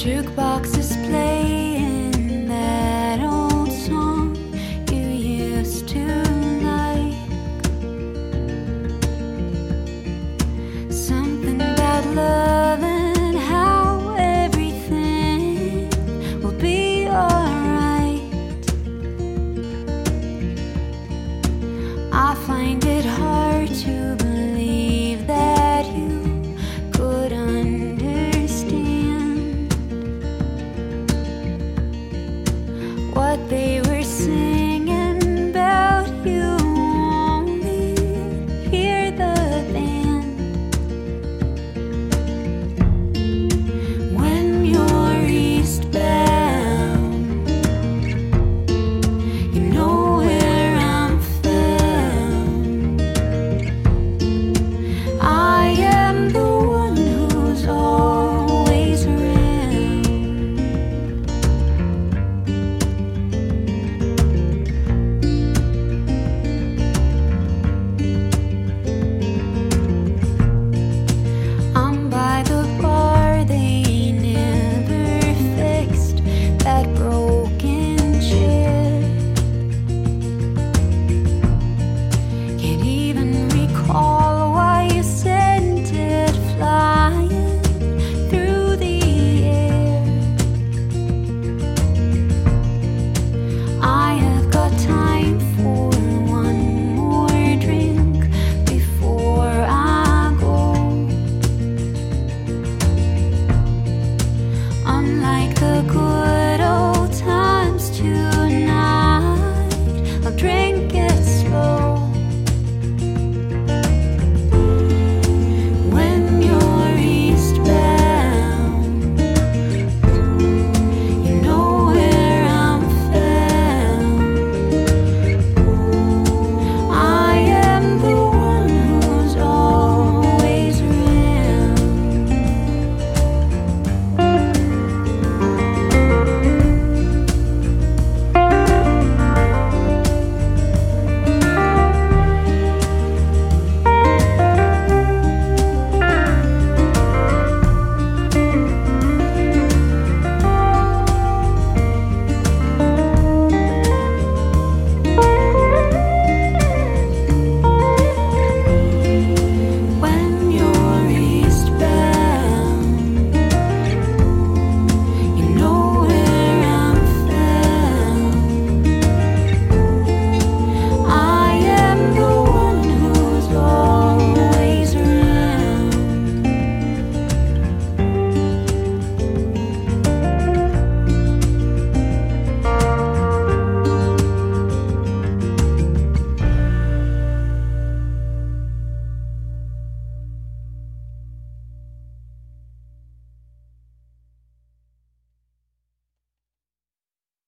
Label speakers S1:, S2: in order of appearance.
S1: jukebox is. they were saying.